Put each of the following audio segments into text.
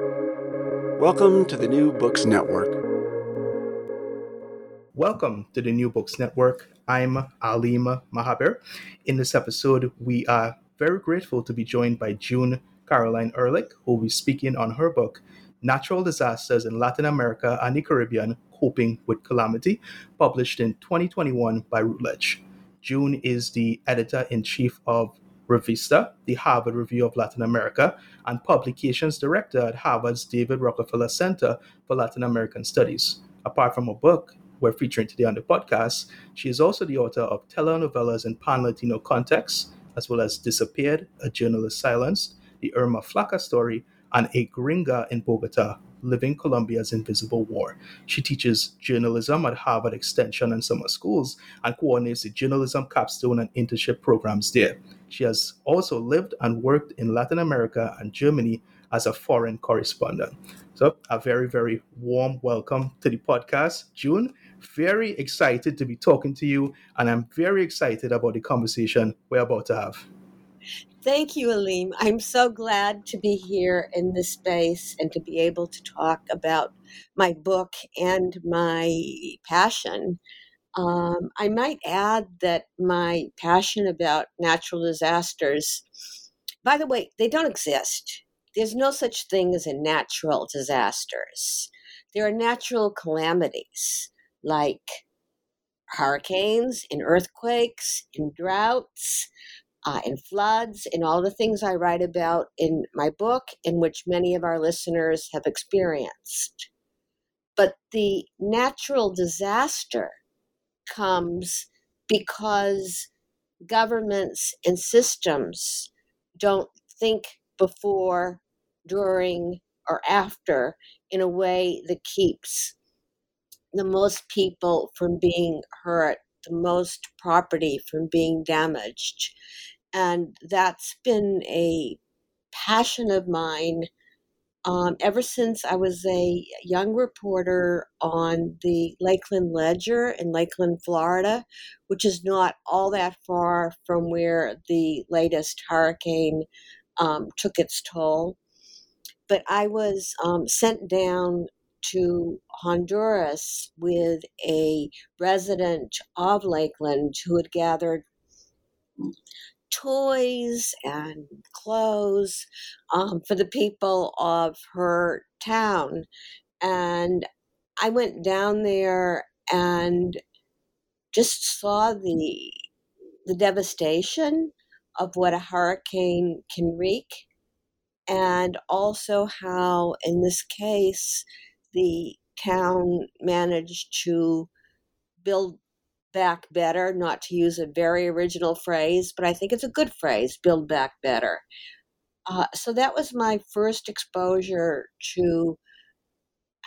Welcome to the New Books Network. Welcome to the New Books Network. I'm Alim Mahabir. In this episode, we are very grateful to be joined by June Carolyn Erlick, who will be speaking on her book, Natural Disasters in Latin America and the Caribbean Coping with Calamity, published in 2021 by Routledge. June is the editor in chief of ReVista, the Harvard Review of Latin America, and publications director at Harvard's David Rockefeller Center for Latin American Studies. Apart from her book, we're featuring today on the podcast, she is also the author of telenovelas in Pan Latino contexts, as well as Disappeared, A Journalist Silenced, The Irma Flaquer Story, and A Gringa in Bogota, Living Colombia's Invisible War. She teaches journalism at Harvard Extension and summer schools and coordinates the journalism capstone and internship programs there. She has also lived and worked in Latin America and Germany as a foreign correspondent. So, a very, very warm welcome to the podcast, June. Very excited to be talking to you, and I'm very excited about the conversation we're about to have. Thank you, Alim. I'm so glad to be here in this space and to be able to talk about my book and my passion. Um, I might add that my passion about natural disasters, by the way, they don't exist. There's no such thing as a natural disasters. There are natural calamities like hurricanes and earthquakes and droughts uh, and floods and all the things I write about in my book, in which many of our listeners have experienced. But the natural disaster comes because governments and systems don't think before, during, or after in a way that keeps the most people from being hurt, the most property from being damaged. And that's been a passion of mine um, ever since I was a young reporter on the Lakeland Ledger in Lakeland, Florida, which is not all that far from where the latest hurricane um, took its toll. But I was um, sent down to Honduras with a resident of Lakeland who had gathered toys and clothes um, for the people of her town. And I went down there and just saw the the devastation of what a hurricane can wreak and also how in this case the town managed to build back better, not to use a very original phrase, but I think it's a good phrase build back better. Uh, so that was my first exposure to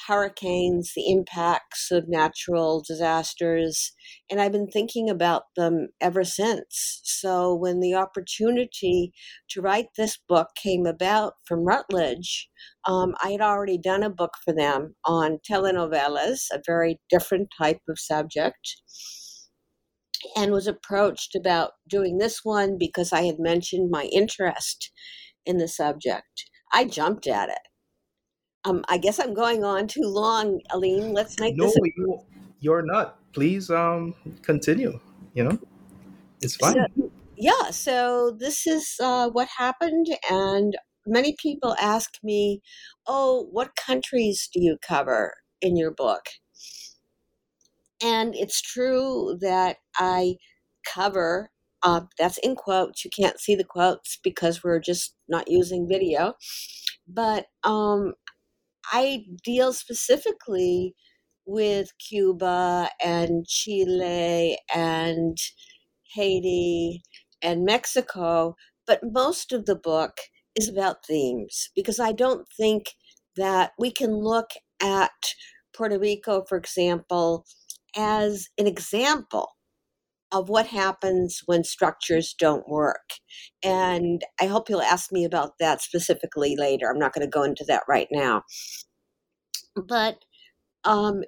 hurricanes, the impacts of natural disasters, and I've been thinking about them ever since. So when the opportunity to write this book came about from Routledge, um, I had already done a book for them on telenovelas, a very different type of subject and was approached about doing this one because I had mentioned my interest in the subject. I jumped at it. Um, I guess I'm going on too long, Aline. Let's make no, this. No, you're not. Please um, continue. You know, it's fine. So, yeah, so this is uh, what happened, and many people ask me, "Oh, what countries do you cover in your book?" And it's true that I cover, uh, that's in quotes. You can't see the quotes because we're just not using video. But um, I deal specifically with Cuba and Chile and Haiti and Mexico. But most of the book is about themes because I don't think that we can look at Puerto Rico, for example, as an example of what happens when structures don't work. And I hope you'll ask me about that specifically later. I'm not going to go into that right now. But um,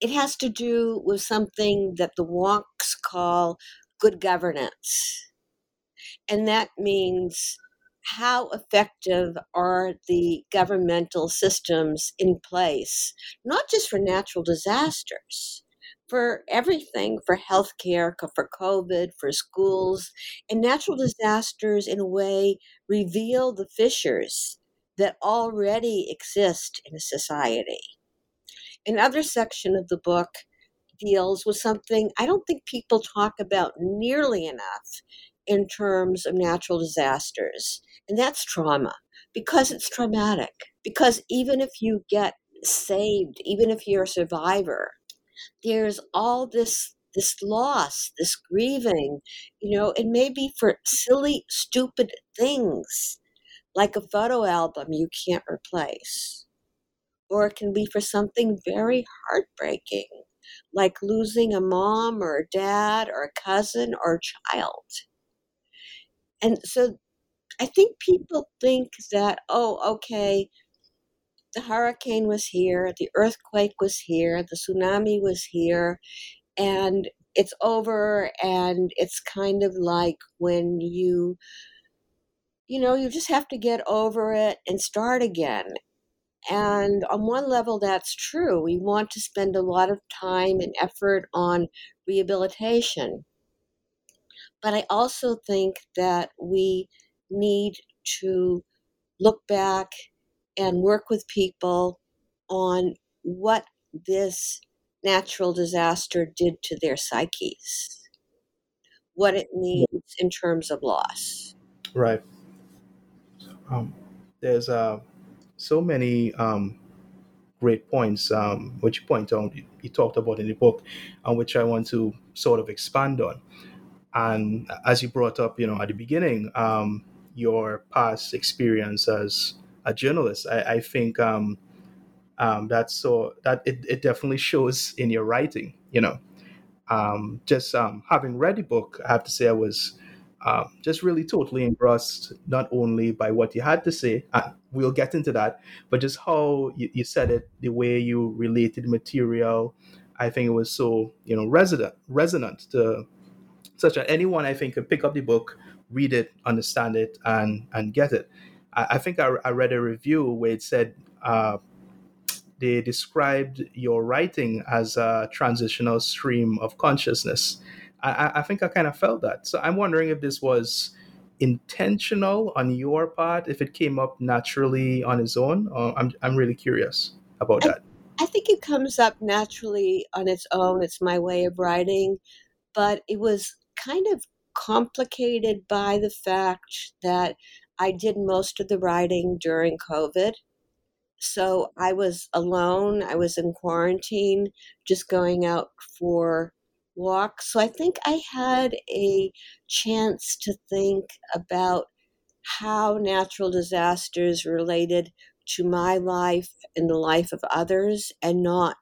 it has to do with something that the wonks call good governance. And that means how effective are the governmental systems in place, not just for natural disasters, for everything, for healthcare, for COVID, for schools. And natural mm-hmm. disasters, in a way, reveal the fissures that already exist in a society. Another mm-hmm. section of the book deals with something I don't think people talk about nearly enough in terms of natural disasters, and that's trauma because it's traumatic. Because even if you get saved, even if you're a survivor, there's all this this loss, this grieving, you know, it may be for silly, stupid things like a photo album you can't replace. Or it can be for something very heartbreaking, like losing a mom or a dad or a cousin or a child. And so I think people think that, oh, okay, the hurricane was here, the earthquake was here, the tsunami was here, and it's over, and it's kind of like when you you know, you just have to get over it and start again. And on one level, that's true. We want to spend a lot of time and effort on rehabilitation. But I also think that we need to look back and work with people on what this natural disaster did to their psyches, what it means in terms of loss. Right. Um, there's uh, so many um, great points um, which you point out, you talked about in the book, and which I want to sort of expand on. And as you brought up, you know, at the beginning, um, your past experience as a journalist, I, I think um, um, that's so that it, it definitely shows in your writing. You know, um, just um, having read the book, I have to say I was um, just really totally engrossed, not only by what you had to say, uh, we'll get into that, but just how you, you said it, the way you related material. I think it was so, you know, resonant, resonant to such that anyone I think could pick up the book, read it, understand it, and and get it. I, I think I, I, read a review where it said uh, they described your writing as a transitional stream of consciousness I, I think I kind of felt that. So I'm wondering if this was intentional on your part, if it came up naturally on its own. Uh, I'm, I'm really curious about that. I, I think it comes up naturally on its own. It's my way of writing, but it was kind of complicated by the fact that I did most of the writing during COVID. So I was alone. I was in quarantine, just going out for walks. So I think I had a chance to think about how natural disasters related to my life and the life of others and not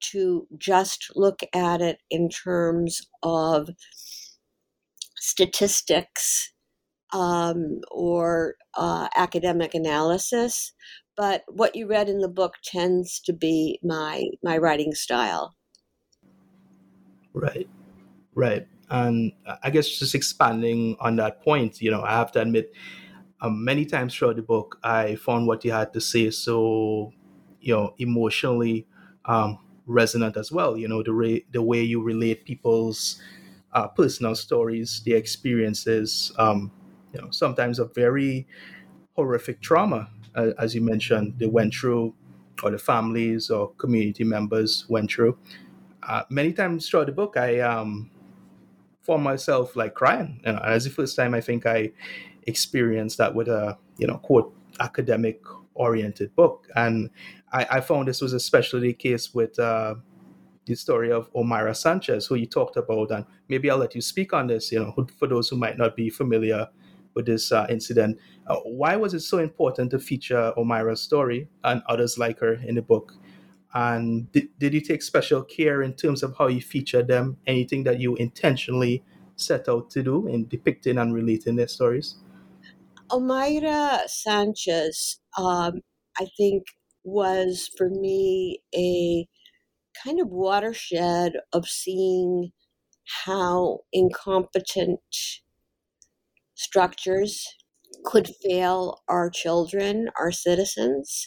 to just look at it in terms of statistics um, or uh, academic analysis. But what you read in the book tends to be my my writing style. Right, right. And I guess just expanding on that point, you know, I have to admit, um, many times throughout the book, I found what you had to say so, you know, emotionally um, resonant as well. You know, the way the way you relate people's uh, personal stories, their experiences. Um, you know, sometimes a very horrific trauma, uh, as you mentioned, they went through, or the families or community members went through uh, many times throughout the book, I um, found myself like crying. You know, as the first time I think I experienced that with a you know quote academic oriented book, and I, I, found this was especially the case with uh, the story of Omayra Sanchez, who you talked about, and maybe I'll let you speak on this. You know, for those who might not be familiar with this uh, incident, uh, why was it so important to feature Omayra's story and others like her in the book? And did, did you take special care in terms of how you feature them? Anything that you intentionally set out to do in depicting and relating their stories? Omayra Sanchez, um, I think, was for me a kind of watershed of seeing how incompetent structures could fail our children, our citizens.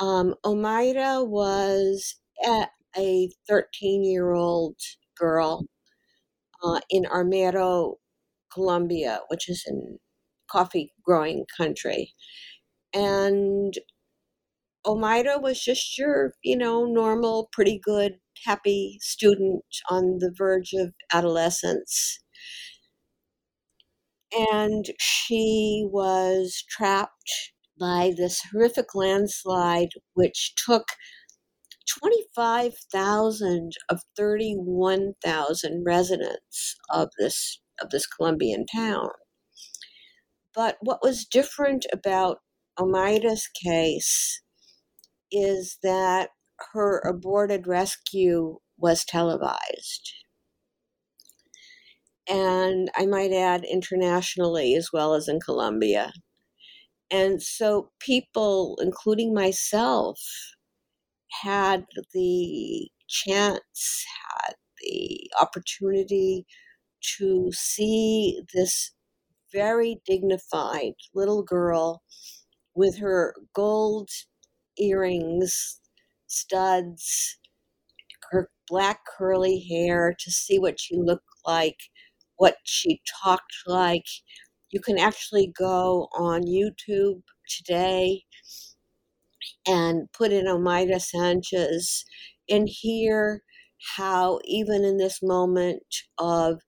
Um, Omaira was a 13 year old girl uh, in Armero, Colombia, which is in coffee growing country. And Omaira was just your, you know, normal, pretty good, happy student on the verge of adolescence. And she was trapped by this horrific landslide, which took 25,000 of 31,000 residents of this of this Colombian town. But what was different about Omaira's case is that her aborted rescue was televised. And I might add internationally as well as in Colombia. And so people, including myself, had the chance, had the opportunity to see this very dignified little girl with her gold earrings, studs, her black curly hair to see what she looked like, what she talked like. You can actually go on YouTube today and put in Omaira Sanchez and hear how, even in this moment of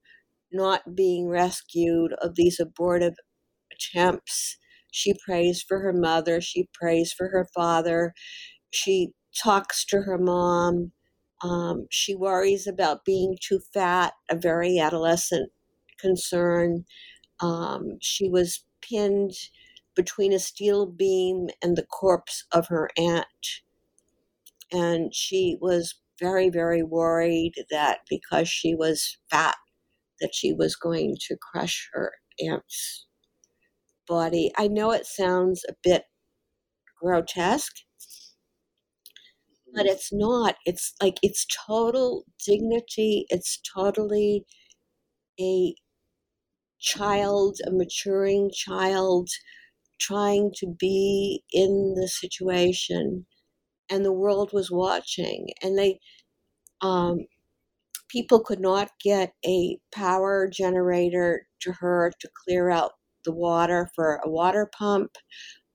not being rescued, of these abortive attempts, she prays for her mother, she prays for her father, she talks to her mom. Um, she worries about being too fat, a very adolescent concern. Um, she was pinned between a steel beam and the corpse of her aunt. And she was very, very worried that because she was fat, that she was going to crush her aunt's body. I know it sounds a bit grotesque, but it's not. It's like it's total dignity. It's totally a child, a maturing child trying to be in the situation and the world was watching and they um, people could not get a power generator to her to clear out the water for a water pump.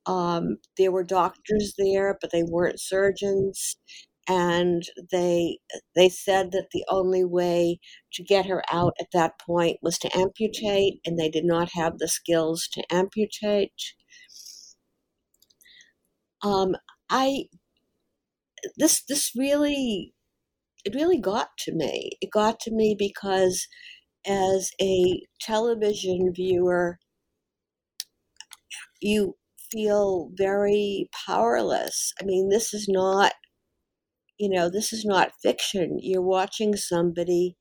Um, there were doctors there but they weren't surgeons and they they said that the only way to get her out at that point was to amputate and they did not have the skills to amputate um, I this this really it really got to me. It got to me because as a television viewer, you feel very powerless. I mean, this is not, you know, this is not fiction. You're watching somebody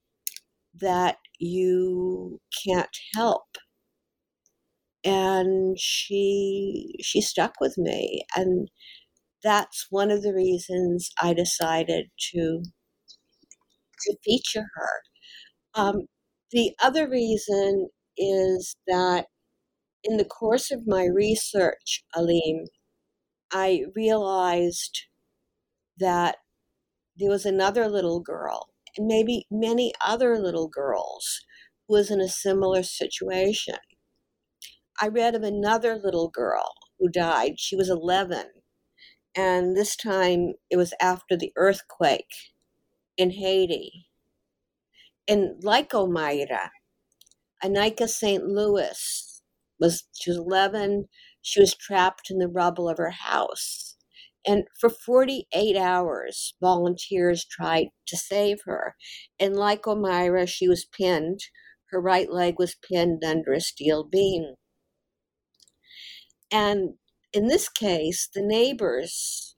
that you can't help. And she she stuck with me. And that's one of the reasons i decided to to feature her. Um, the other reason is that in the course of my research alim i realized that there was another little girl and maybe many other little girls who was in a similar situation I read of another little girl who died. She was 11. And this time it was after the earthquake in Haiti. And like Omaira, Anika St. Louis was she was 11. She was trapped in the rubble of her house. And for 48 hours, volunteers tried to save her. And like Omaira, she was pinned. Her right leg was pinned under a steel beam. And in this case, the neighbors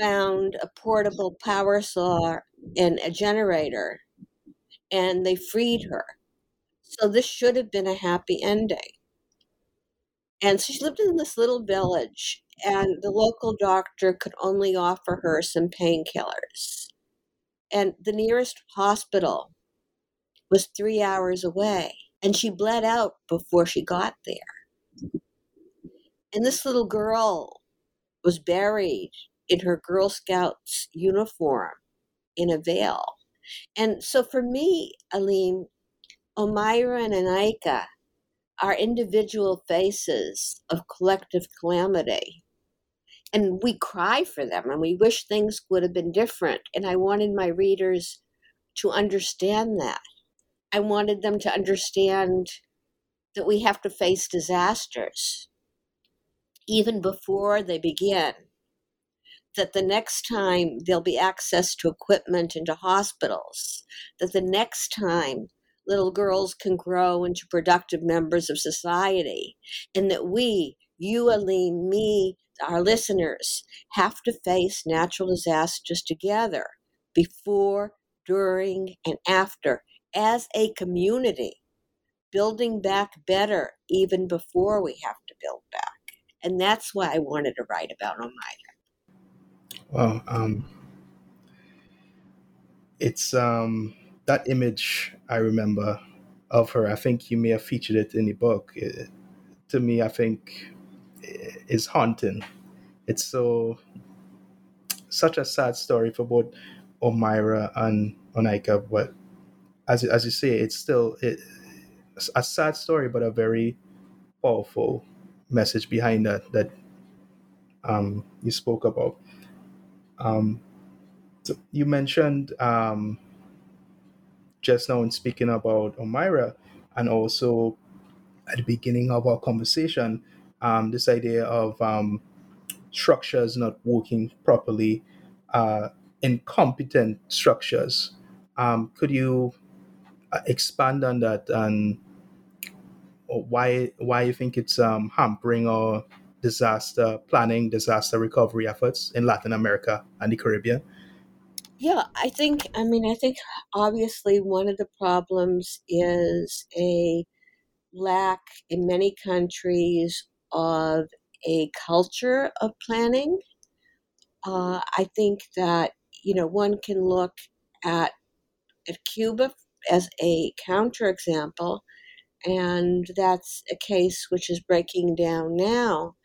found a portable power saw and a generator, and they freed her. So this should have been a happy ending. And so she lived in this little village, and the local doctor could only offer her some painkillers. And the nearest hospital was three hours away, and she bled out before she got there. And this little girl was buried in her Girl Scouts uniform in a veil. And so for me, Aleem, Omayra and Anika are individual faces of collective calamity. And we cry for them and we wish things would have been different. And I wanted my readers to understand that. I wanted them to understand that we have to face disasters even before they begin. That the next time there'll be access to equipment and to hospitals, that the next time little girls can grow into productive members of society, and that we, you, Aleem, me, our listeners, have to face natural disasters together before, during, and after as a community, building back better even before we have to build back. And that's why I wanted to write about Omayra. Well, um, it's um, that image I remember of her. I think you may have featured it in the book. It, to me, I think is haunting. It's so such a sad story for both Omayra and Anika, but as as you say, it's still it, a sad story, but a very powerful message behind that that um, you spoke about. Um, so you mentioned um, just now in speaking about Omayra, and also at the beginning of our conversation, um, this idea of um, structures not working properly, uh, incompetent structures. Um, could you uh, expand on that and why why you think it's um, hampering our disaster planning, disaster recovery efforts in Latin America and the Caribbean? Yeah, I think, I mean, I think obviously one of the problems is a lack in many countries of a culture of planning. Uh, I think that, you know, one can look at, at Cuba as a counterexample, and that's a case which is breaking down now.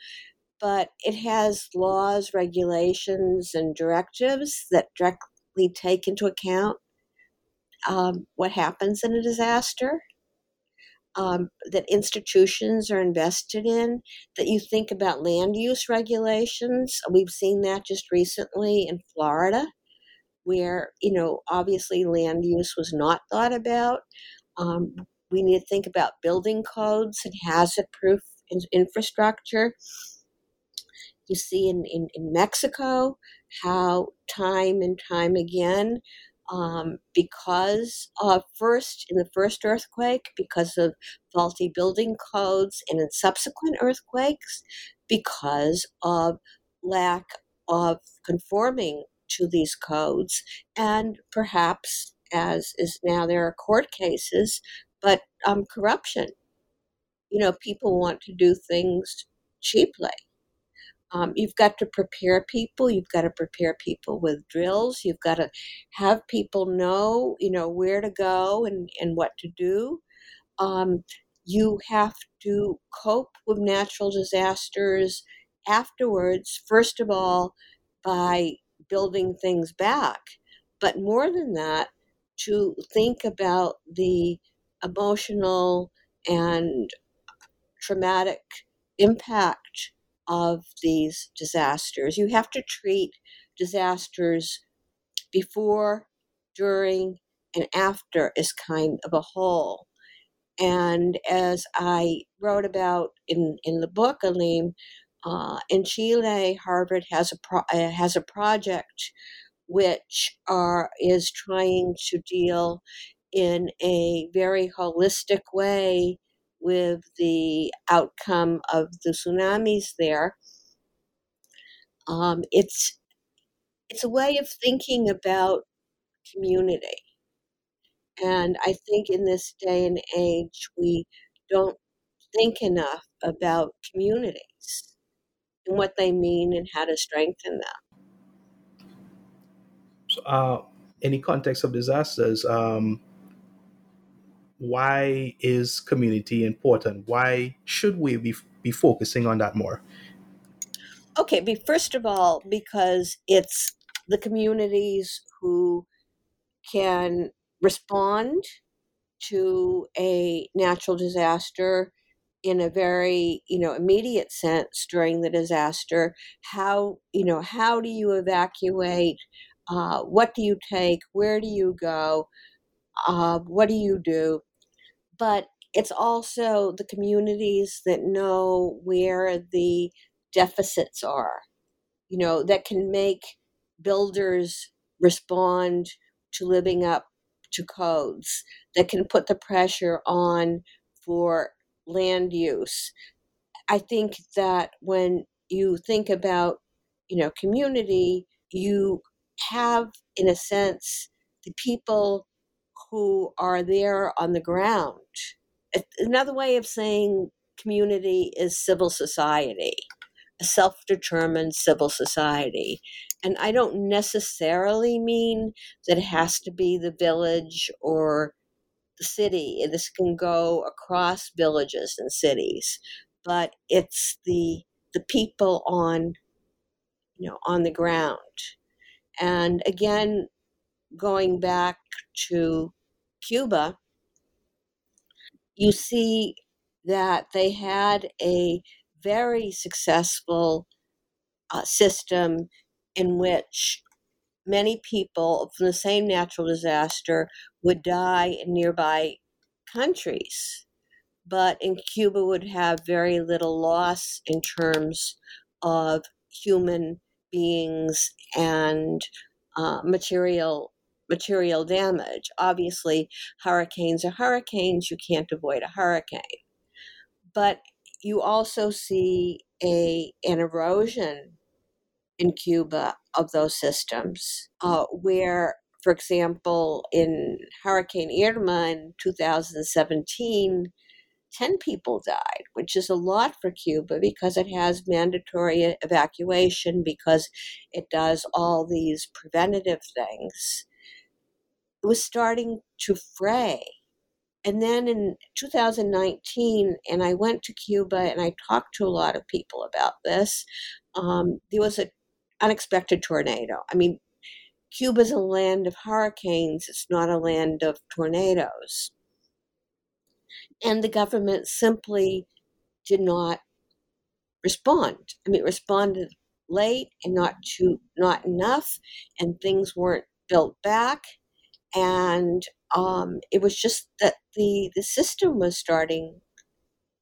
But it has laws, regulations, and directives that take into account um, what happens in a disaster. Um, that institutions are invested in, that you think about land use regulations. We've seen that just recently in Florida where you know obviously land use was not thought about. Um, we need to think about building codes and hazard-proof infrastructure. You see in, in, in Mexico how time and time again, um, because of first in the first earthquake, because of faulty building codes, and in subsequent earthquakes, because of lack of conforming to these codes, and perhaps, as is now there are court cases, but um, corruption. You know, people want to do things cheaply. Um, you've got to prepare people. You've got to prepare people with drills. You've got to have people know, you know, where to go and, and what to do. Um, you have to cope with natural disasters afterwards, first of all, by building things back. But more than that, to think about the emotional and traumatic impact of these disasters. You have to treat disasters before, during, and after as kind of a whole. And as I wrote about in, in the book, Aleem, uh, in Chile, Harvard has a pro- uh, has a project which are is trying to deal in a very holistic way with the outcome of the tsunamis there. Um, it's it's a way of thinking about community, and I think in this day and age we don't think enough about communities and what they mean and how to strengthen them. So, uh, in the context of disasters, um, why is community important? Why should we be, be focusing on that more? Okay, be first of all, because it's the communities who can respond to a natural disaster in a very you know immediate sense during the disaster. How you know how do you evacuate? Uh, what do you take? Where do you go? Uh, what do you do but it's also the communities that know where the deficits are you know that can make builders respond to living up to codes that can put the pressure on for land use. I think that when you think about, you know, community, you have, in a sense, the people who are there on the ground. Another way of saying community is civil society, a self determined civil society. And I don't necessarily mean that it has to be the village or the city. This can go across villages and cities, but it's the the people on you know on the ground. And again, going back to Cuba, you see that they had a very successful uh, system in which many people from the same natural disaster would die in nearby countries. But in Cuba would have very little loss in terms of human beings and uh, material material damage. Obviously, hurricanes are hurricanes. You can't avoid a hurricane. But you also see a an erosion in Cuba of those systems, uh, where, for example, in Hurricane Irma in 2017, 10 people died, which is a lot for Cuba because it has mandatory evacuation, because it does all these preventative things. Was starting to fray. And then in 2019, and I went to Cuba and I talked to a lot of people about this, um, there was an unexpected tornado. I mean, Cuba's a land of hurricanes, it's not a land of tornadoes. And the government simply did not respond. I mean, it responded late and not too not enough, and things weren't built back. And um, it was just that the the system was starting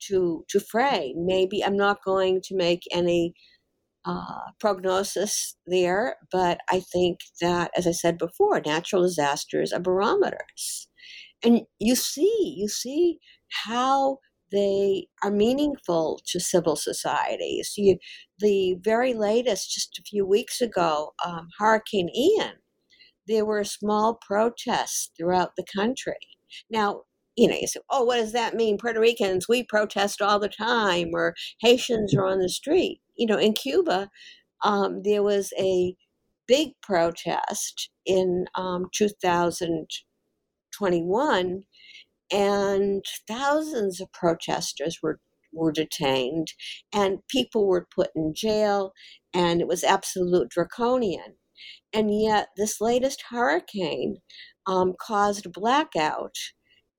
to to fray. Maybe I'm not going to make any uh, prognosis there, but I think that, as I said before, natural disasters are barometers, and you see, you see how they are meaningful to civil societies. You, the very latest, just a few weeks ago, um, Hurricane Ian, there were small protests throughout the country. Now, you know, you say, oh, what does that mean? Puerto Ricans, we protest all the time, or Haitians are on the street. You know, in Cuba, um, there was a big protest in um, 2021, and thousands of protesters were were detained, and people were put in jail, and it was absolute draconian. And yet, this latest hurricane um, caused blackout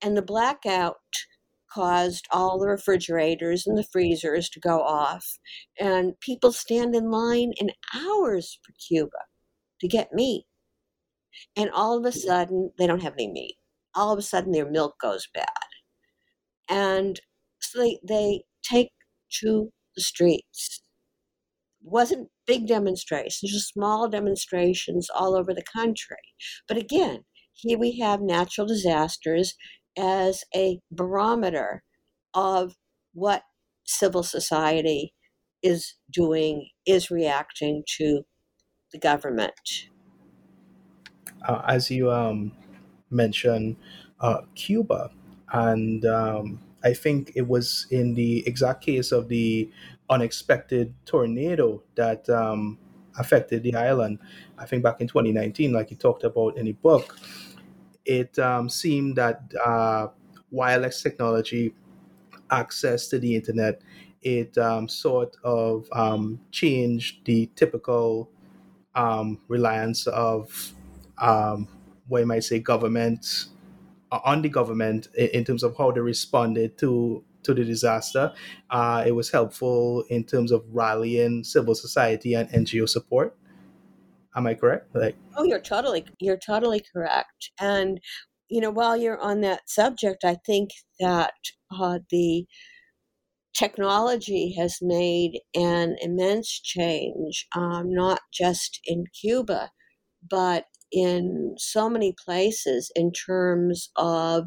and the blackout caused all the refrigerators and the freezers to go off and people stand in line in hours for cuba to get meat. And all of a sudden they don't have any meat. All of a sudden their milk goes bad. And so they, they take to the streets wasn't big demonstrations just small demonstrations all over the country but again here we have natural disasters as a barometer of what civil society is doing, is reacting to the government. Uh, as you um, mentioned, uh, Cuba, and um, I think it was in the exact case of the unexpected tornado that um, affected the island. I think back in 2019, like you talked about in the book, it um, seemed that uh, wireless technology, access to the internet, it um, sort of um, changed the typical um, reliance of um, what you might say government uh, on the government in, in terms of how they responded to to the disaster. Uh, it was helpful in terms of rallying civil society and NGO support. Am I correct? Like, oh, you're totally you're totally correct. And you know, while you're on that subject, I think that uh, the technology has made an immense change, um, not just in Cuba, but in so many places in terms of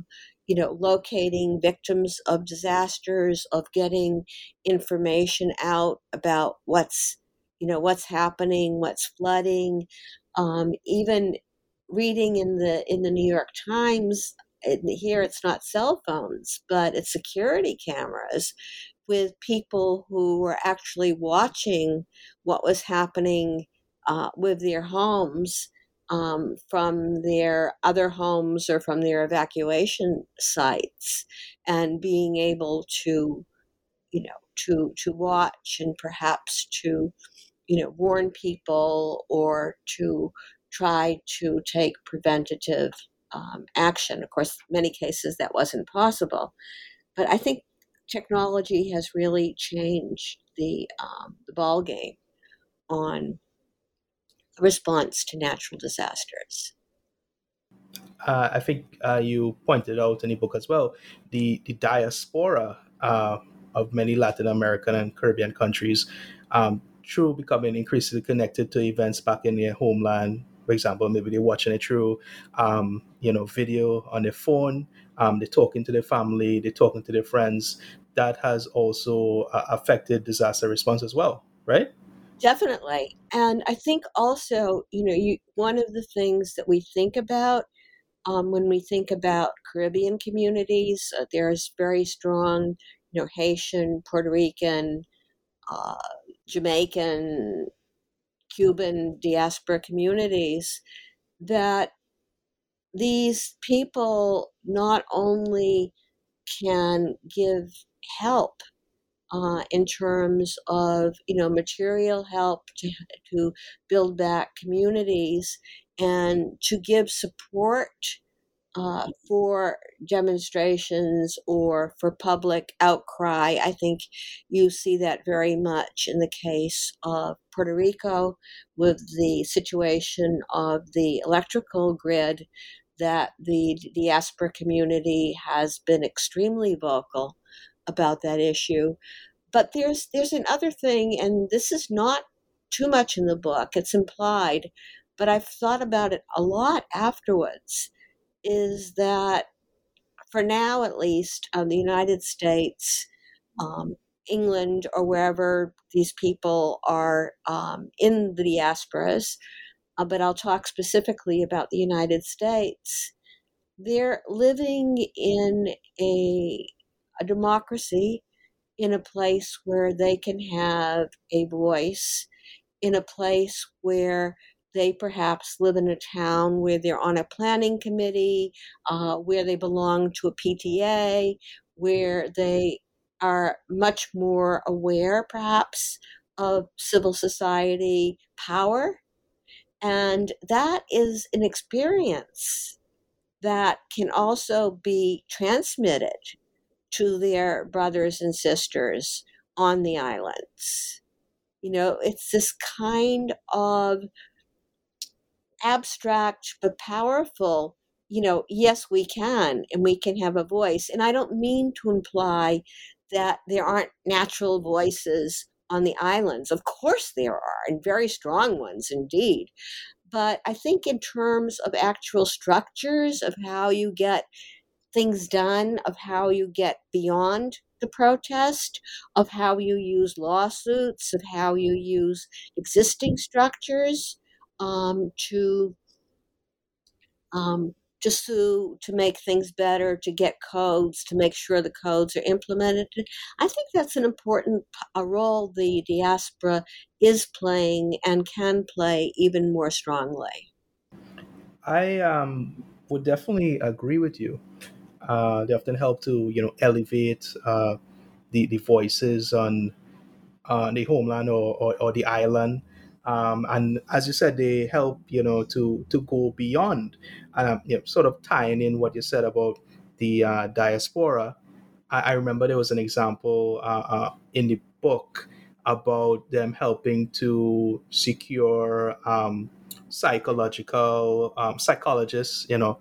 you know locating victims of disasters of getting information out about what's you know what's happening what's flooding um, even reading in the in the new york times here it's not cell phones but it's security cameras with people who were actually watching what was happening uh, with their homes um, from their other homes or from their evacuation sites and being able to you know to to watch and perhaps to you know warn people or to try to take preventative um, action. Of course many cases that wasn't possible. But i think technology has really changed the um, the ball game on response to natural disasters. Uh, I think uh, you pointed out in the book as well the the diaspora uh, of many Latin American and Caribbean countries, um, through becoming increasingly connected to events back in their homeland. For example, maybe they're watching it through, um, you know, video on their phone. Um, they're talking to their family. They're talking to their friends. That has also uh, affected disaster response as well, right? Definitely. And I think also, you know, you one of the things that we think about um, when we think about Caribbean communities, uh, there's very strong, you know, Haitian, Puerto Rican, uh, Jamaican, Cuban diaspora communities that these people not only can give help uh, in terms of you know material help to, to build back communities and to give support uh, for demonstrations or for public outcry. I think you see that very much in the case of Puerto Rico with the situation of the electrical grid that the diaspora community has been extremely vocal about that issue. But there's there's another thing, and this is not too much in the book. It's implied, but I've thought about it a lot afterwards. Is that for now, at least, um, the United States, um, England, or wherever these people are um, in the diasporas, uh, but I'll talk specifically about the United States. They're living in a a democracy in a place where they can have a voice, in a place where they perhaps live in a town where they're on a planning committee, uh, where they belong to a PTA, where they are much more aware, perhaps, of civil society power. And that is an experience that can also be transmitted to their brothers and sisters on the islands. You know, it's this kind of abstract but powerful, you know, yes, we can and we can have a voice. And I don't mean to imply that there aren't natural voices on the islands. Of course, there are, and very strong ones indeed. But I think, in terms of actual structures of how you get things done, of how you get beyond the protest, of how you use lawsuits, of how you use existing structures um, to um, to to make things better, to get codes, to make sure the codes are implemented. I think that's an important a role the diaspora is playing and can play even more strongly. I um, would definitely agree with you. Uh, they often help to you know elevate uh, the, the voices on uh, the homeland or, or, or the island. Um, and as you said, they help you know to to go beyond, um, you know, sort of tying in what you said about the uh, diaspora. I, I, remember there was an example uh, uh in the book about them helping to secure um, psychological um, psychologists, you know,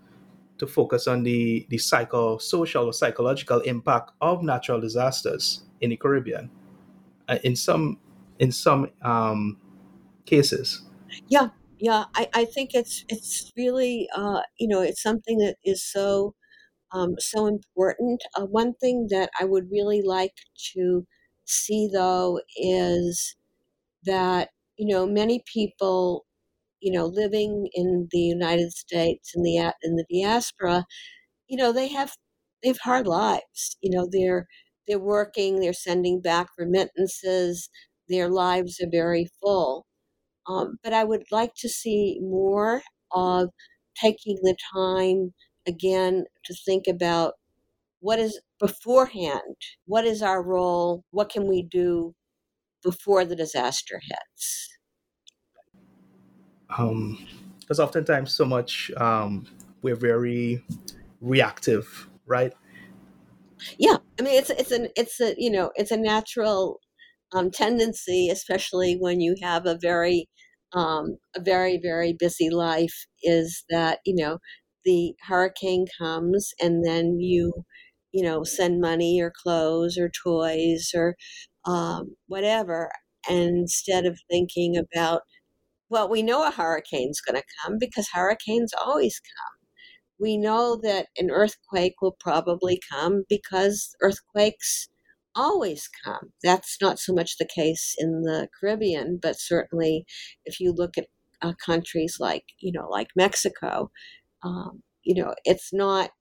to focus on the the psychosocial or psychological impact of natural disasters in the Caribbean. Uh, in some in some um, cases. Yeah, yeah. I, I think it's it's really uh, you know it's something that is so um, so important. Uh, one thing that I would really like to see though is that you know many people you know living in the United States in the in the diaspora, you know they have they have hard lives. You know they're they're working, they're sending back remittances, their lives are very full. Um, but I would like to see more of taking the time again to think about what is beforehand, what is our role, what can we do before the disaster hits. Um, because oftentimes so much um, we're very reactive, right? Yeah, I mean it's it's an it's a you know it's a natural um, tendency, especially when you have a very um, a very very busy life, is that you know the hurricane comes and then you you know send money or clothes or toys or um, whatever, instead of thinking about well, we know a hurricane's going to come because hurricanes always come we know that an earthquake will probably come because earthquakes always come. That's not so much the case in the Caribbean, but certainly if you look at uh, countries like, you know, like Mexico, um, you know, it's not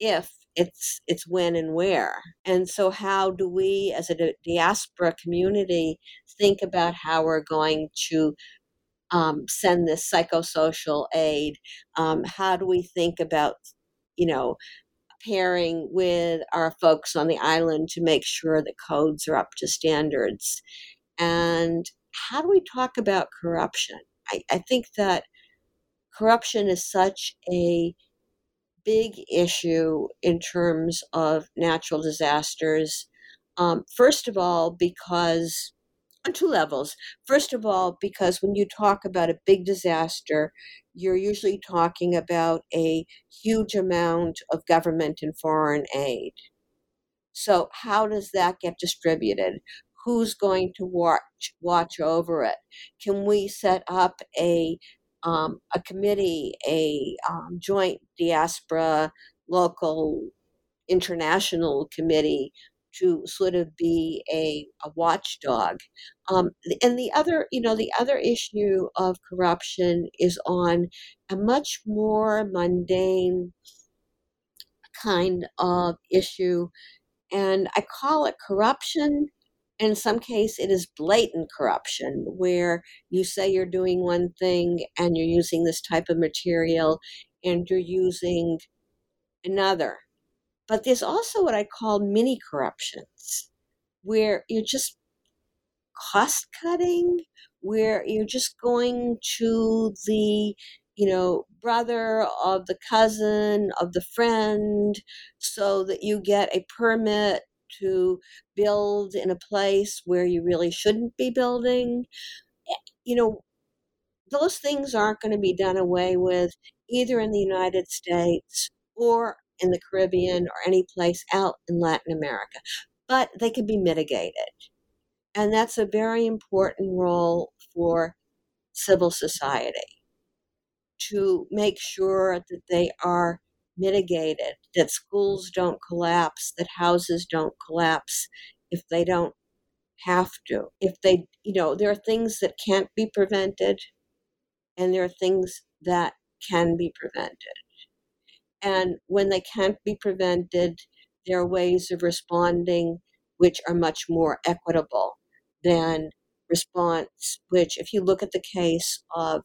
if, it's it's when and where. And so how do we as a diaspora community think about how we're going to um, send this psychosocial aid? Um, how do we think about, you know, pairing with our folks on the island to make sure the codes are up to standards? And how do we talk about corruption? I, I think that corruption is such a big issue in terms of natural disasters. Um, first of all, because on two levels. First of all, because when you talk about a big disaster, you're usually talking about a huge amount of government and foreign aid. So, how does that get distributed? Who's going to watch watch over it? Can we set up a um, a committee, a um, joint diaspora local international committee to sort of be a, a watchdog. Um, and the other, you know, the other issue of corruption is on a much more mundane kind of issue. And I call it corruption. In some case, it is blatant corruption, where you say you're doing one thing and you're using this type of material and you're using another but there's also what I call mini corruptions, where you're just cost cutting, where you're just going to the you know, brother of the cousin of the friend so that you get a permit to build in a place where you really shouldn't be building. Eh, you know, those things aren't going to be done away with either in the United States or in the Caribbean or any place out in Latin America, but they can be mitigated. And that's a very important role for civil society to make sure that they are mitigated, that schools don't collapse, that houses don't collapse if they don't have to. If they, you know, there are things that can't be prevented and there are things that can be prevented. And when they can't be prevented, there are ways of responding which are much more equitable than response, which, if you look at the case of,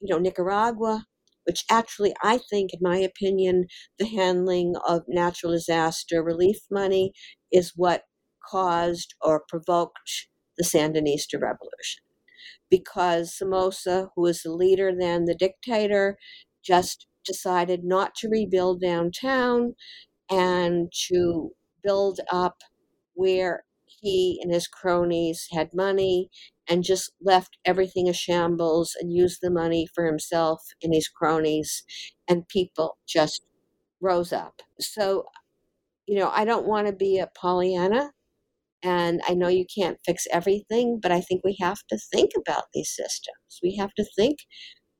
you know, Nicaragua, which actually, I think, in my opinion, the handling of natural disaster relief money is what caused or provoked the Sandinista revolution. Because Somoza, who was the leader then, the dictator, just decided not to rebuild downtown and to build up where he and his cronies had money and just left everything a shambles and used the money for himself and his cronies and people just rose up. So you know i don't want to be a pollyanna and i know you can't fix everything but i think we have to think about these systems. We have to think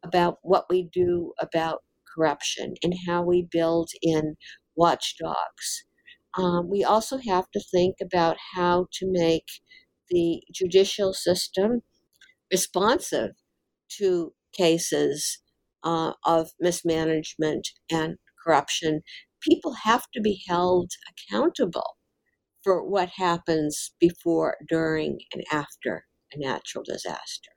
about what we do about corruption and how we build in watchdogs um, we also have to think about how to make the judicial system responsive to cases uh, of mismanagement and corruption. People have to be held accountable for what happens before, during, and after a natural disaster.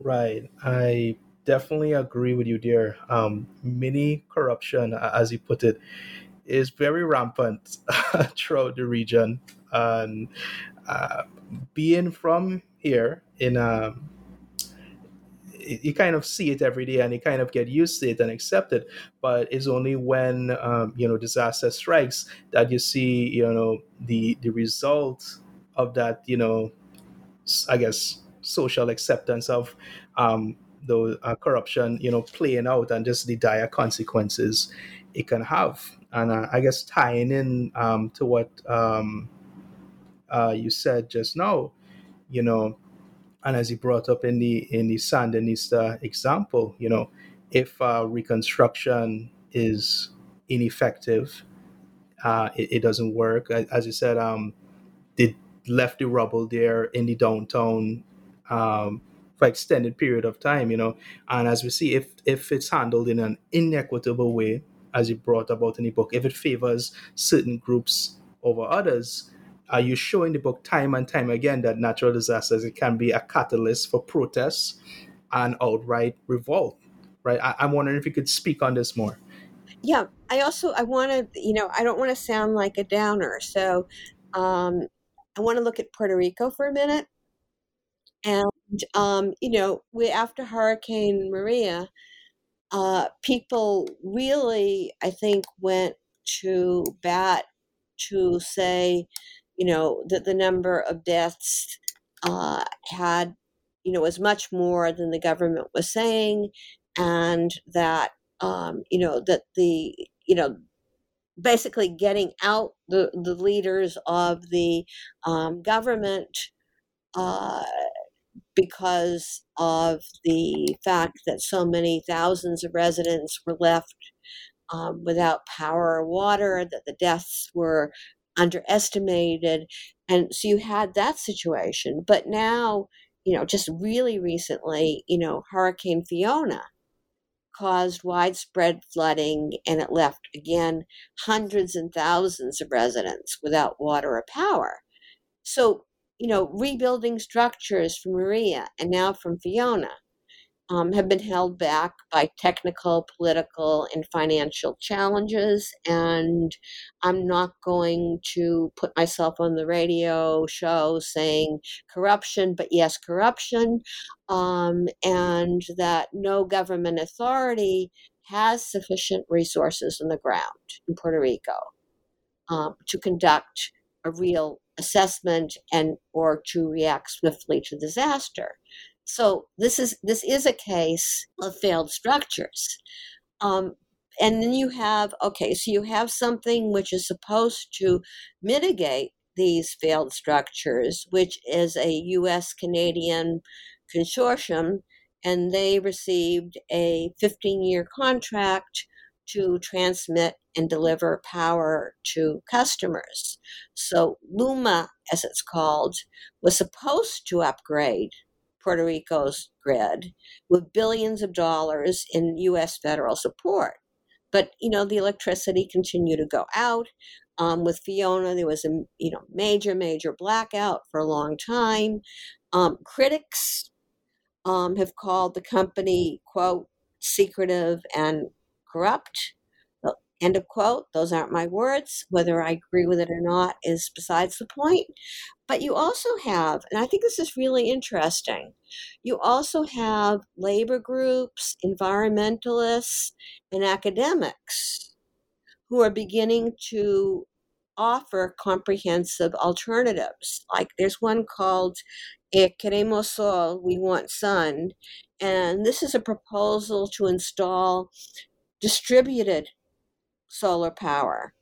Right. I definitely agree with you there. Um, mini corruption, as you put it, is very rampant throughout the region. And uh, being from here in um, you kind of see it every day and you kind of get used to it and accept it but it's only when um, you know disaster strikes that you see you know the the result of that you know i guess social acceptance of um, the uh, corruption you know playing out and just the dire consequences it can have and uh, I guess tying in um, to what um, uh, you said just now, you know, and as you brought up in the in the Sandinista example, you know, if uh, reconstruction is ineffective, uh, it, it, doesn't work. As you said, um, they left the rubble there in the downtown um, for extended period of time, you know, and as we see, if if it's handled in an inequitable way, as you brought about in the book, if it favors certain groups over others, are you showing the book time and time again that natural disasters it can be a catalyst for protests and outright revolt? Right. I, am wondering if you could speak on this more. Yeah, I also I want to you know I don't want to sound like a downer, so um, I want to look at Puerto Rico for a minute. And um, you know, we after Hurricane Maria, uh, people really, I think, went to bat to say, you know, that the number of deaths uh, had, you know, was much more than the government was saying, and that, um, you know, that the, you know, basically getting out the, the leaders of the um, government uh, because of the fact that so many thousands of residents were left um, without power or water, that the deaths were underestimated. And so you had that situation. But now, you know, just really recently, you know, Hurricane Fiona caused widespread flooding and it left again hundreds and thousands of residents without water or power. So you know, rebuilding structures from Maria and now from Fiona um, have been held back by technical, political, and financial challenges. And I'm not going to put myself on the radio show saying corruption, but yes, corruption, um, and that no government authority has sufficient resources on the ground in Puerto Rico um, to conduct a real assessment and or to react swiftly to disaster. So this is this is a case of failed structures. Um, and then you have okay, so you have something which is supposed to mitigate these failed structures, which is a U.S. Canadian consortium, and they received a 15 year contract to transmit and deliver power to customers. So LUMA, as it's called, was supposed to upgrade Puerto Rico's grid with billions of dollars in U.S. federal support. But you know the electricity continued to go out. Um, with Fiona, there was a you know major major blackout for a long time. Um, critics um, have called the company quote secretive and corrupt. End of quote. Those aren't my words. Whether I agree with it or not is besides the point. But you also have, and I think this is really interesting, you also have labor groups, environmentalists, and academics who are beginning to offer comprehensive alternatives. Like there's one called eh, Queremos Sol, We Want Sun, and this is a proposal to install distributed solar power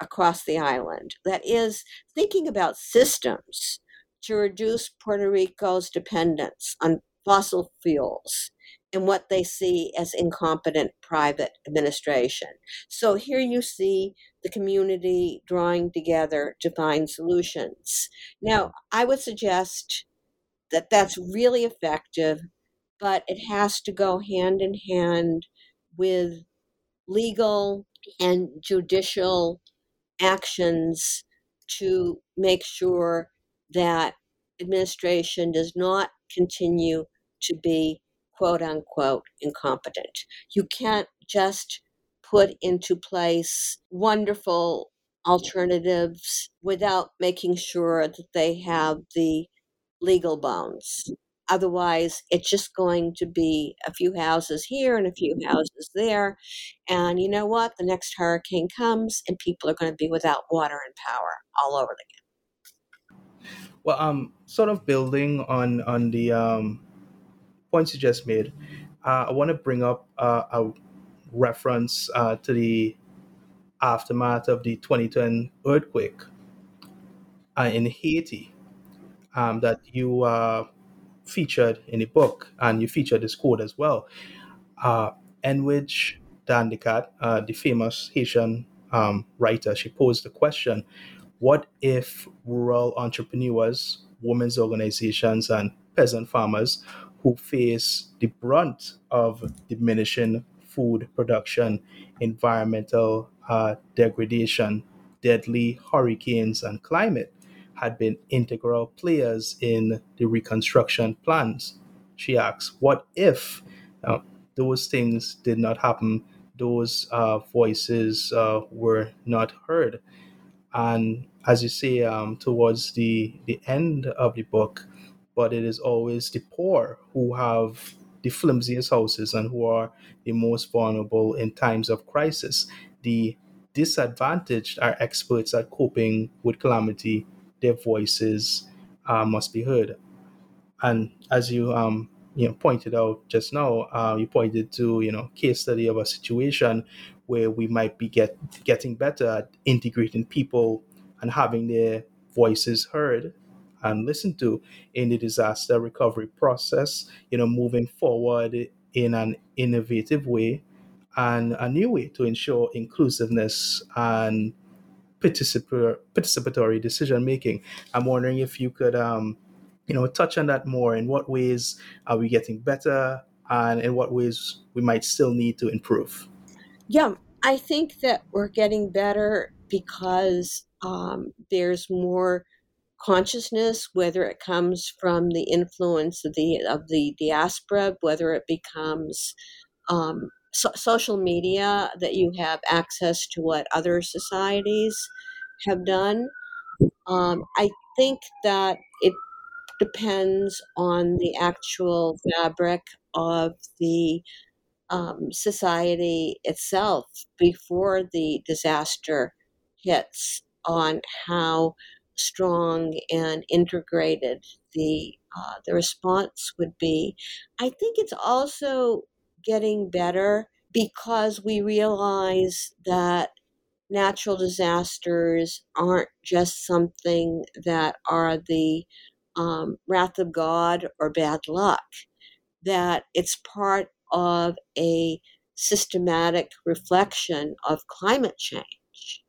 across the island. That is, thinking about systems to reduce Puerto Rico's dependence on fossil fuels and what they see as incompetent private administration. So here you see the community drawing together to find solutions. Now, I would suggest that that's really effective, but it has to go hand in hand with legal and judicial actions to make sure that administration does not continue to be quote unquote incompetent. You can't just put into place wonderful alternatives without making sure that they have the legal bones. Otherwise, it's just going to be a few houses here and a few houses there. And you know what? The next hurricane comes and people are going to be without water and power all over again. Well, um, sort of building on on the um, points you just made, uh, I want to bring up uh, a reference uh, to the aftermath of the 2010 earthquake uh, in Haiti um, that you uh, featured in the book, and you featured this quote as well, uh, in which Danticat, uh, the famous Haitian um, writer, she posed the question what if rural entrepreneurs, women's organizations, and peasant farmers who face the brunt of diminishing food production, environmental uh, degradation, deadly hurricanes, and climate had been integral players in the reconstruction plans. She asks, What if uh, those things did not happen? Those uh, voices uh, were not heard. And as you say, um, towards the, the end of the book, but it is always the poor who have the flimsiest houses and who are the most vulnerable in times of crisis. The disadvantaged are experts at coping with calamity their voices uh, must be heard. And as you um, you know pointed out just now, uh, you pointed to you know case study of a situation where we might be get getting better at integrating people and having their voices heard and listened to in the disaster recovery process. You know, moving forward in an innovative way and a new way to ensure inclusiveness and participatory, participatory decision making. I'm wondering if you could, um, you know, touch on that more. In what ways are we getting better, and in what ways we might still need to improve? Yeah, I think that we're getting better because um, there's more consciousness, whether it comes from the influence of the of the diaspora, whether it becomes um, so- social media that you have access to what other societies have done. Um, I think that it depends on the actual fabric of the um, society itself before the disaster hits on how strong and integrated the uh, the response would be. I think it's also getting better because we realize that natural disasters aren't just something that are the um, wrath of God or bad luck, that it's part of a systematic reflection of climate change.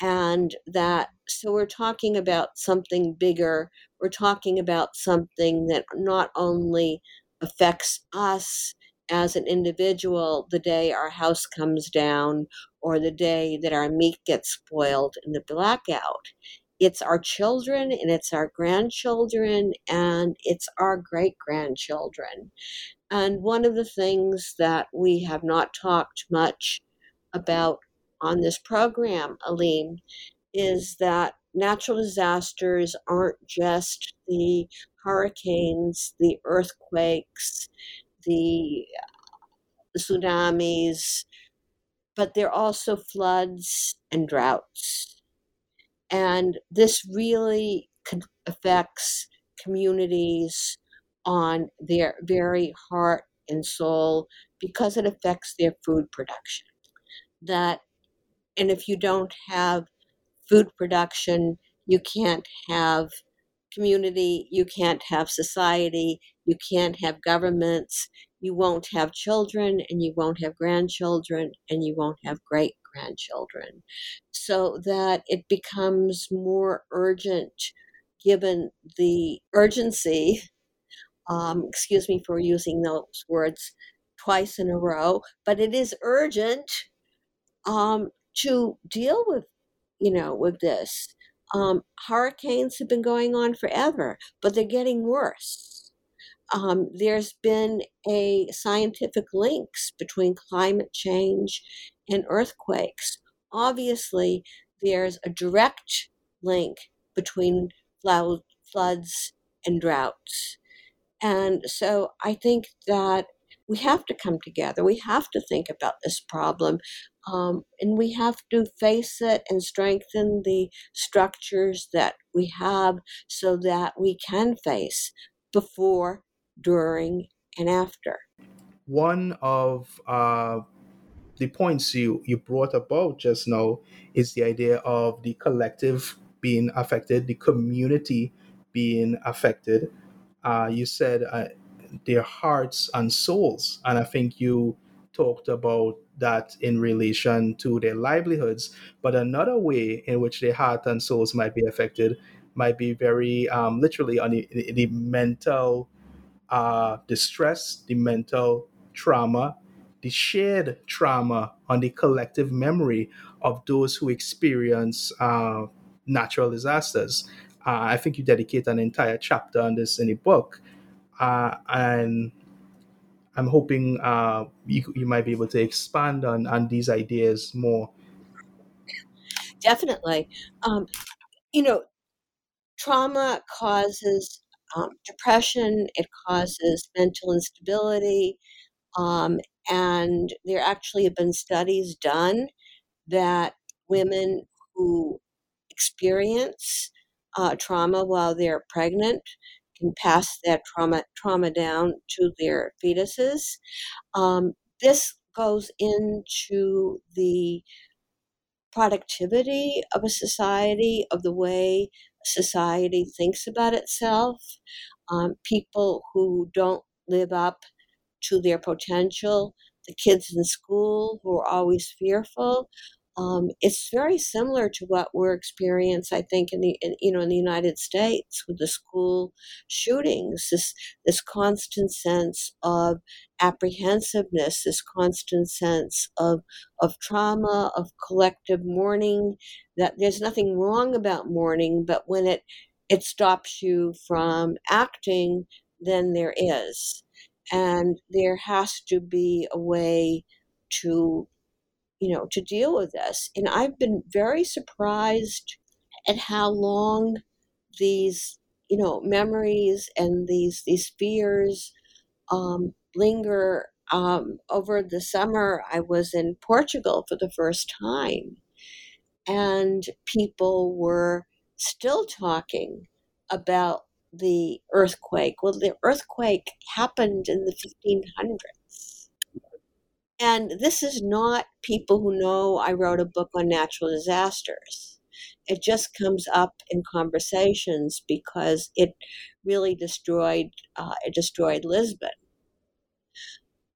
And that, so we're talking about something bigger, we're talking about something that not only affects us as an individual the day our house comes down or the day that our meat gets spoiled in the blackout. It's our children and it's our grandchildren and it's our great grandchildren. And one of the things that we have not talked much about on this program, Aleem, is that natural disasters aren't just the hurricanes, the earthquakes, the, tsunamis, but they're also floods and droughts. And this really affects communities on their very heart and soul because it affects their food production. That, and if you don't have food production, you can't have community, you can't have society, you can't have governments, you won't have children, and you won't have grandchildren, and you won't have great grandchildren. So that it becomes more urgent given the urgency. Um, excuse me for using those words twice in a row, but it is urgent um, to deal with, you know, with this. Um, hurricanes have been going on forever, but they're getting worse. Um, there's been a scientific links between climate change and earthquakes. Obviously, there's a direct link between floods and droughts. And so I think that we have to come together. We have to think about this problem. Um, and we have to face it and strengthen the structures that we have so that we can face before, during, and after. One of uh, the points you, you brought about just now is the idea of the collective being affected, the community being affected. Uh, you said uh, their hearts and souls, and I think you talked about that in relation to their livelihoods. But another way in which their heart and souls might be affected might be very um, literally on the, the mental uh, distress, the mental trauma, the shared trauma on the collective memory of those who experience uh, natural disasters. Uh, I think you dedicate an entire chapter on this in the book. Uh, and I'm hoping uh, you, you might be able to expand on, on these ideas more. Definitely. Um, you know, trauma causes um, depression, it causes mental instability, um, and there actually have been studies done that women who experience uh, trauma while they're pregnant can pass that trauma trauma down to their fetuses. Um, this goes into the productivity of a society, of the way society thinks about itself. Um, people who don't live up to their potential, the kids in school who are always fearful, um, it's very similar to what we're experiencing, I think, in the in, you know in the United States with the school shootings. This this constant sense of apprehensiveness, this constant sense of of trauma, of collective mourning. That there's nothing wrong about mourning, but when it it stops you from acting, then there is, and there has to be a way to you know, to deal with this. And I've been very surprised at how long these, you know, memories and these these fears um, linger. Um, over the summer, I was in Portugal for the first time, and people were still talking about the earthquake. Well, the earthquake happened in the 1500s and this is not people who know I wrote a book on natural disasters. It just comes up in conversations because it really destroyed uh, it destroyed Lisbon.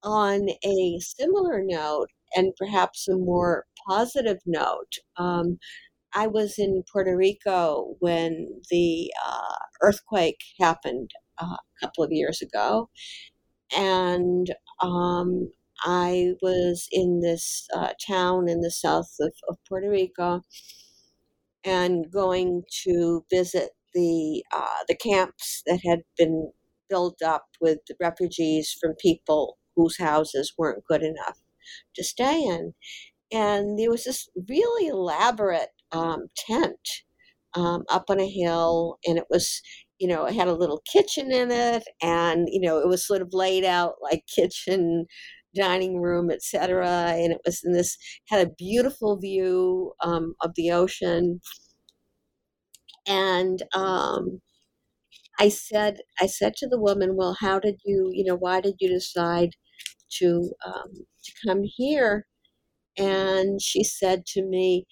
On a similar note, and perhaps a more positive note, um, I was in Puerto Rico when the uh, earthquake happened uh, a couple of years ago, and um, I was in this uh, town in the south of, of, Puerto Rico and going to visit the uh, the camps that had been built up with refugees from people whose houses weren't good enough to stay in. and there was this really elaborate um, tent um, up on a hill, and it was, you know, it had a little kitchen in it, and you know, it was sort of laid out like kitchen, dining room, etc. And it was in this had a beautiful view um, of the ocean, and um, I said, I said to the woman, "Well, how did you, you know, why did you decide to um, to come here?" And she said to me,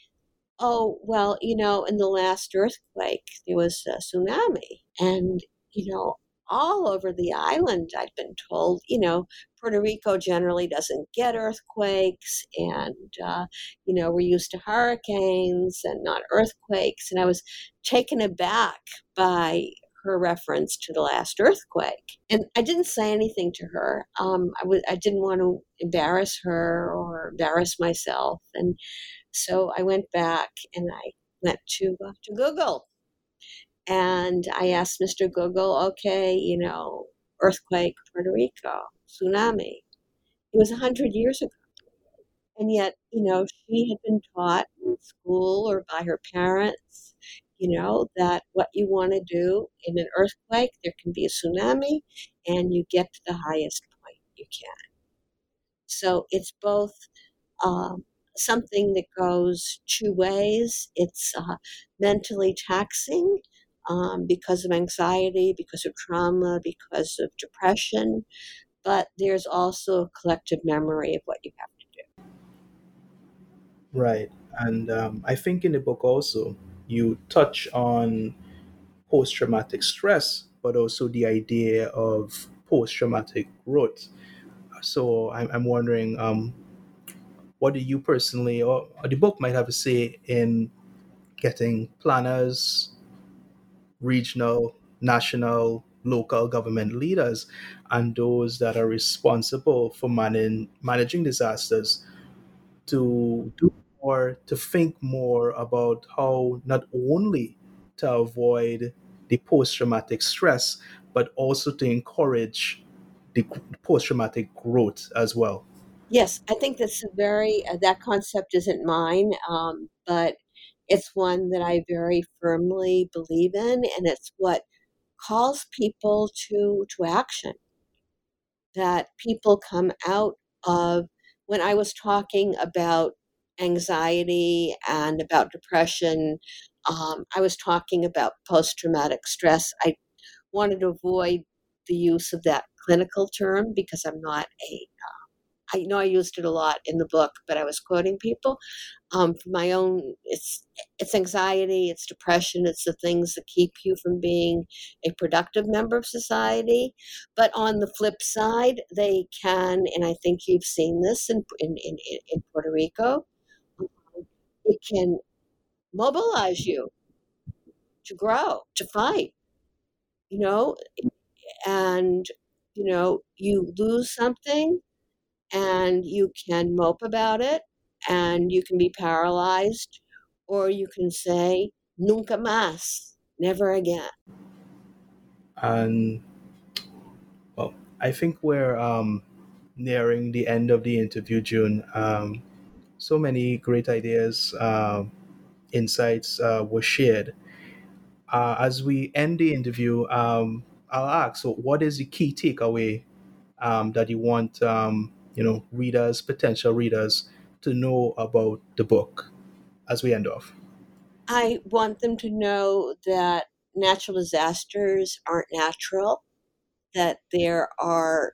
Oh, well, you know, in the last earthquake, there was a tsunami. And, you know, all over the island, I've been told, you know, Puerto Rico generally doesn't get earthquakes. And, uh, you know, we're used to hurricanes and not earthquakes. And I was taken aback by her reference to the last earthquake. And I didn't say anything to her. Um, I w- I didn't want to embarrass her or embarrass myself. And so I went back and I went to, uh, to Google. And I asked Mr. Google, okay, you know, earthquake, Puerto Rico, tsunami. It was 100 years ago. And yet, you know, she had been taught in school or by her parents, you know, that what you want to do in an earthquake, there can be a tsunami, and you get to the highest point you can. So it's both um, something that goes two ways. It's uh, mentally taxing um, because of anxiety, because of trauma, because of depression, but there's also a collective memory of what you have to do. Right. And um, I think in the book also, you touch on post traumatic stress, but also the idea of post traumatic growth. So I'm, I'm wondering, um, what do you personally, or, or the book might have a say in getting planners, regional, national, local government leaders, and those that are responsible for managing managing disasters to do more, to think more about how not only to avoid the post traumatic stress, but also to encourage the post traumatic growth as well. Yes, I think that's a very, uh, that concept isn't mine, um, but it's one that I very firmly believe in, and it's what calls people to to action. That people come out of when I was talking about anxiety and about depression, um, I was talking about post traumatic stress. I wanted to avoid the use of that clinical term because I'm not a I know I used it a lot in the book, but I was quoting people. Um, for my own, it's it's anxiety, it's depression, it's the things that keep you from being a productive member of society. But on the flip side, they can, and I think you've seen this in in, in, in Puerto Rico, um, it can mobilize you to grow, to fight. You know, and you know you lose something and you can mope about it and you can be paralyzed or you can say nunca más never again. And well i think we're um, nearing the end of the interview june. Um, so many great ideas uh, insights uh, were shared. Uh, as we end the interview um, i'll ask so what is the key takeaway um, that you want um, you know readers potential readers to know about the book as we end off? I want them to know that natural disasters aren't natural that there are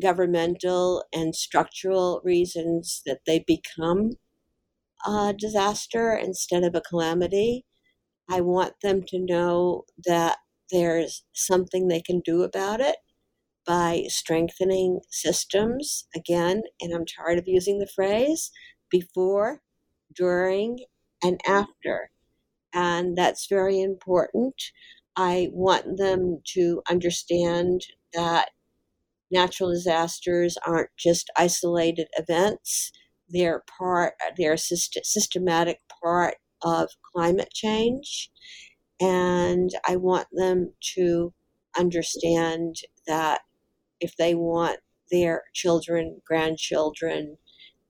governmental and structural reasons that they become a disaster instead of a calamity. I want them to know that there's something they can do about it by strengthening systems again, and I'm tired of using the phrase before, during, and after. And that's very important. I want them to understand that natural disasters aren't just isolated events. They're part, they're a syst- systematic part of climate change. And I want them to understand that if they want their children, grandchildren,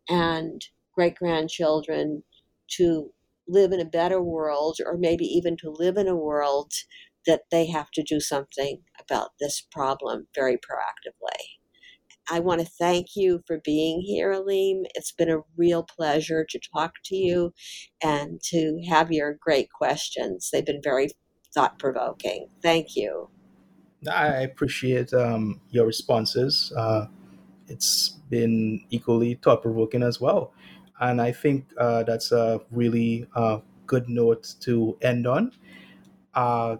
and great grandchildren to live in a better world or maybe even to live in a world that they have to do something about this problem very proactively. I want to thank you for being here, Aleem. It's been a real pleasure to talk to you and to have your great questions. They've been very thought provoking. Thank you. I appreciate um, your responses. Uh, it's been equally thought provoking as well. And I think uh, that's a really uh, good note to end on. Uh,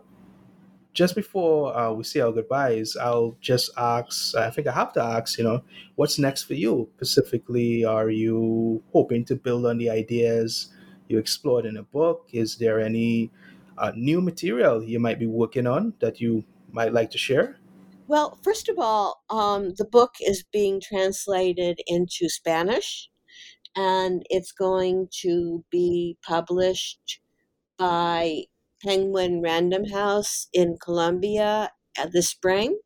just before uh, we say our goodbyes, I'll just ask I think I have to ask, you know, what's next for you? Specifically, are you hoping to build on the ideas you explored in a book? Is there any uh, new material you might be working on that you might like to share? Well, first of all, um, the book is being translated into Spanish and it's going to be published by Penguin Random House in Colombia this spring.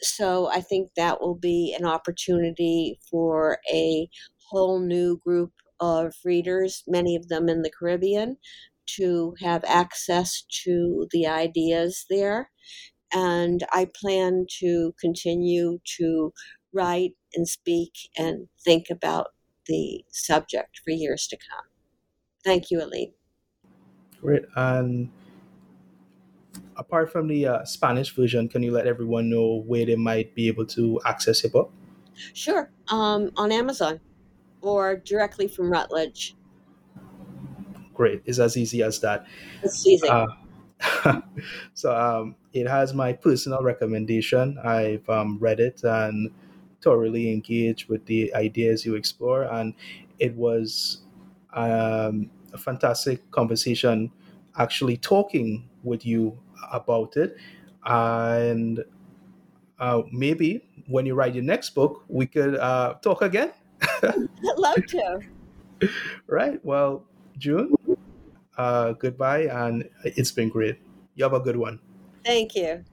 So I think that will be an opportunity for a whole new group of readers, many of them in the Caribbean, to have access to the ideas there. And I plan to continue to write and speak and think about the subject for years to come. Thank you, Aleem. Great. And apart from the uh, Spanish version, can you let everyone know where they might be able to access your book? Sure. Um, on Amazon or directly from Routledge. Great. It's as easy as that. It's easy. Uh, so um, it has my personal recommendation. I've um, read it and thoroughly engaged with the ideas you explore, and it was um, a fantastic conversation actually talking with you about it. And uh, maybe when you write your next book, we could uh, talk again. I'd love to. right. Well, June, uh, goodbye, and it's been great. You have a good one. Thank you.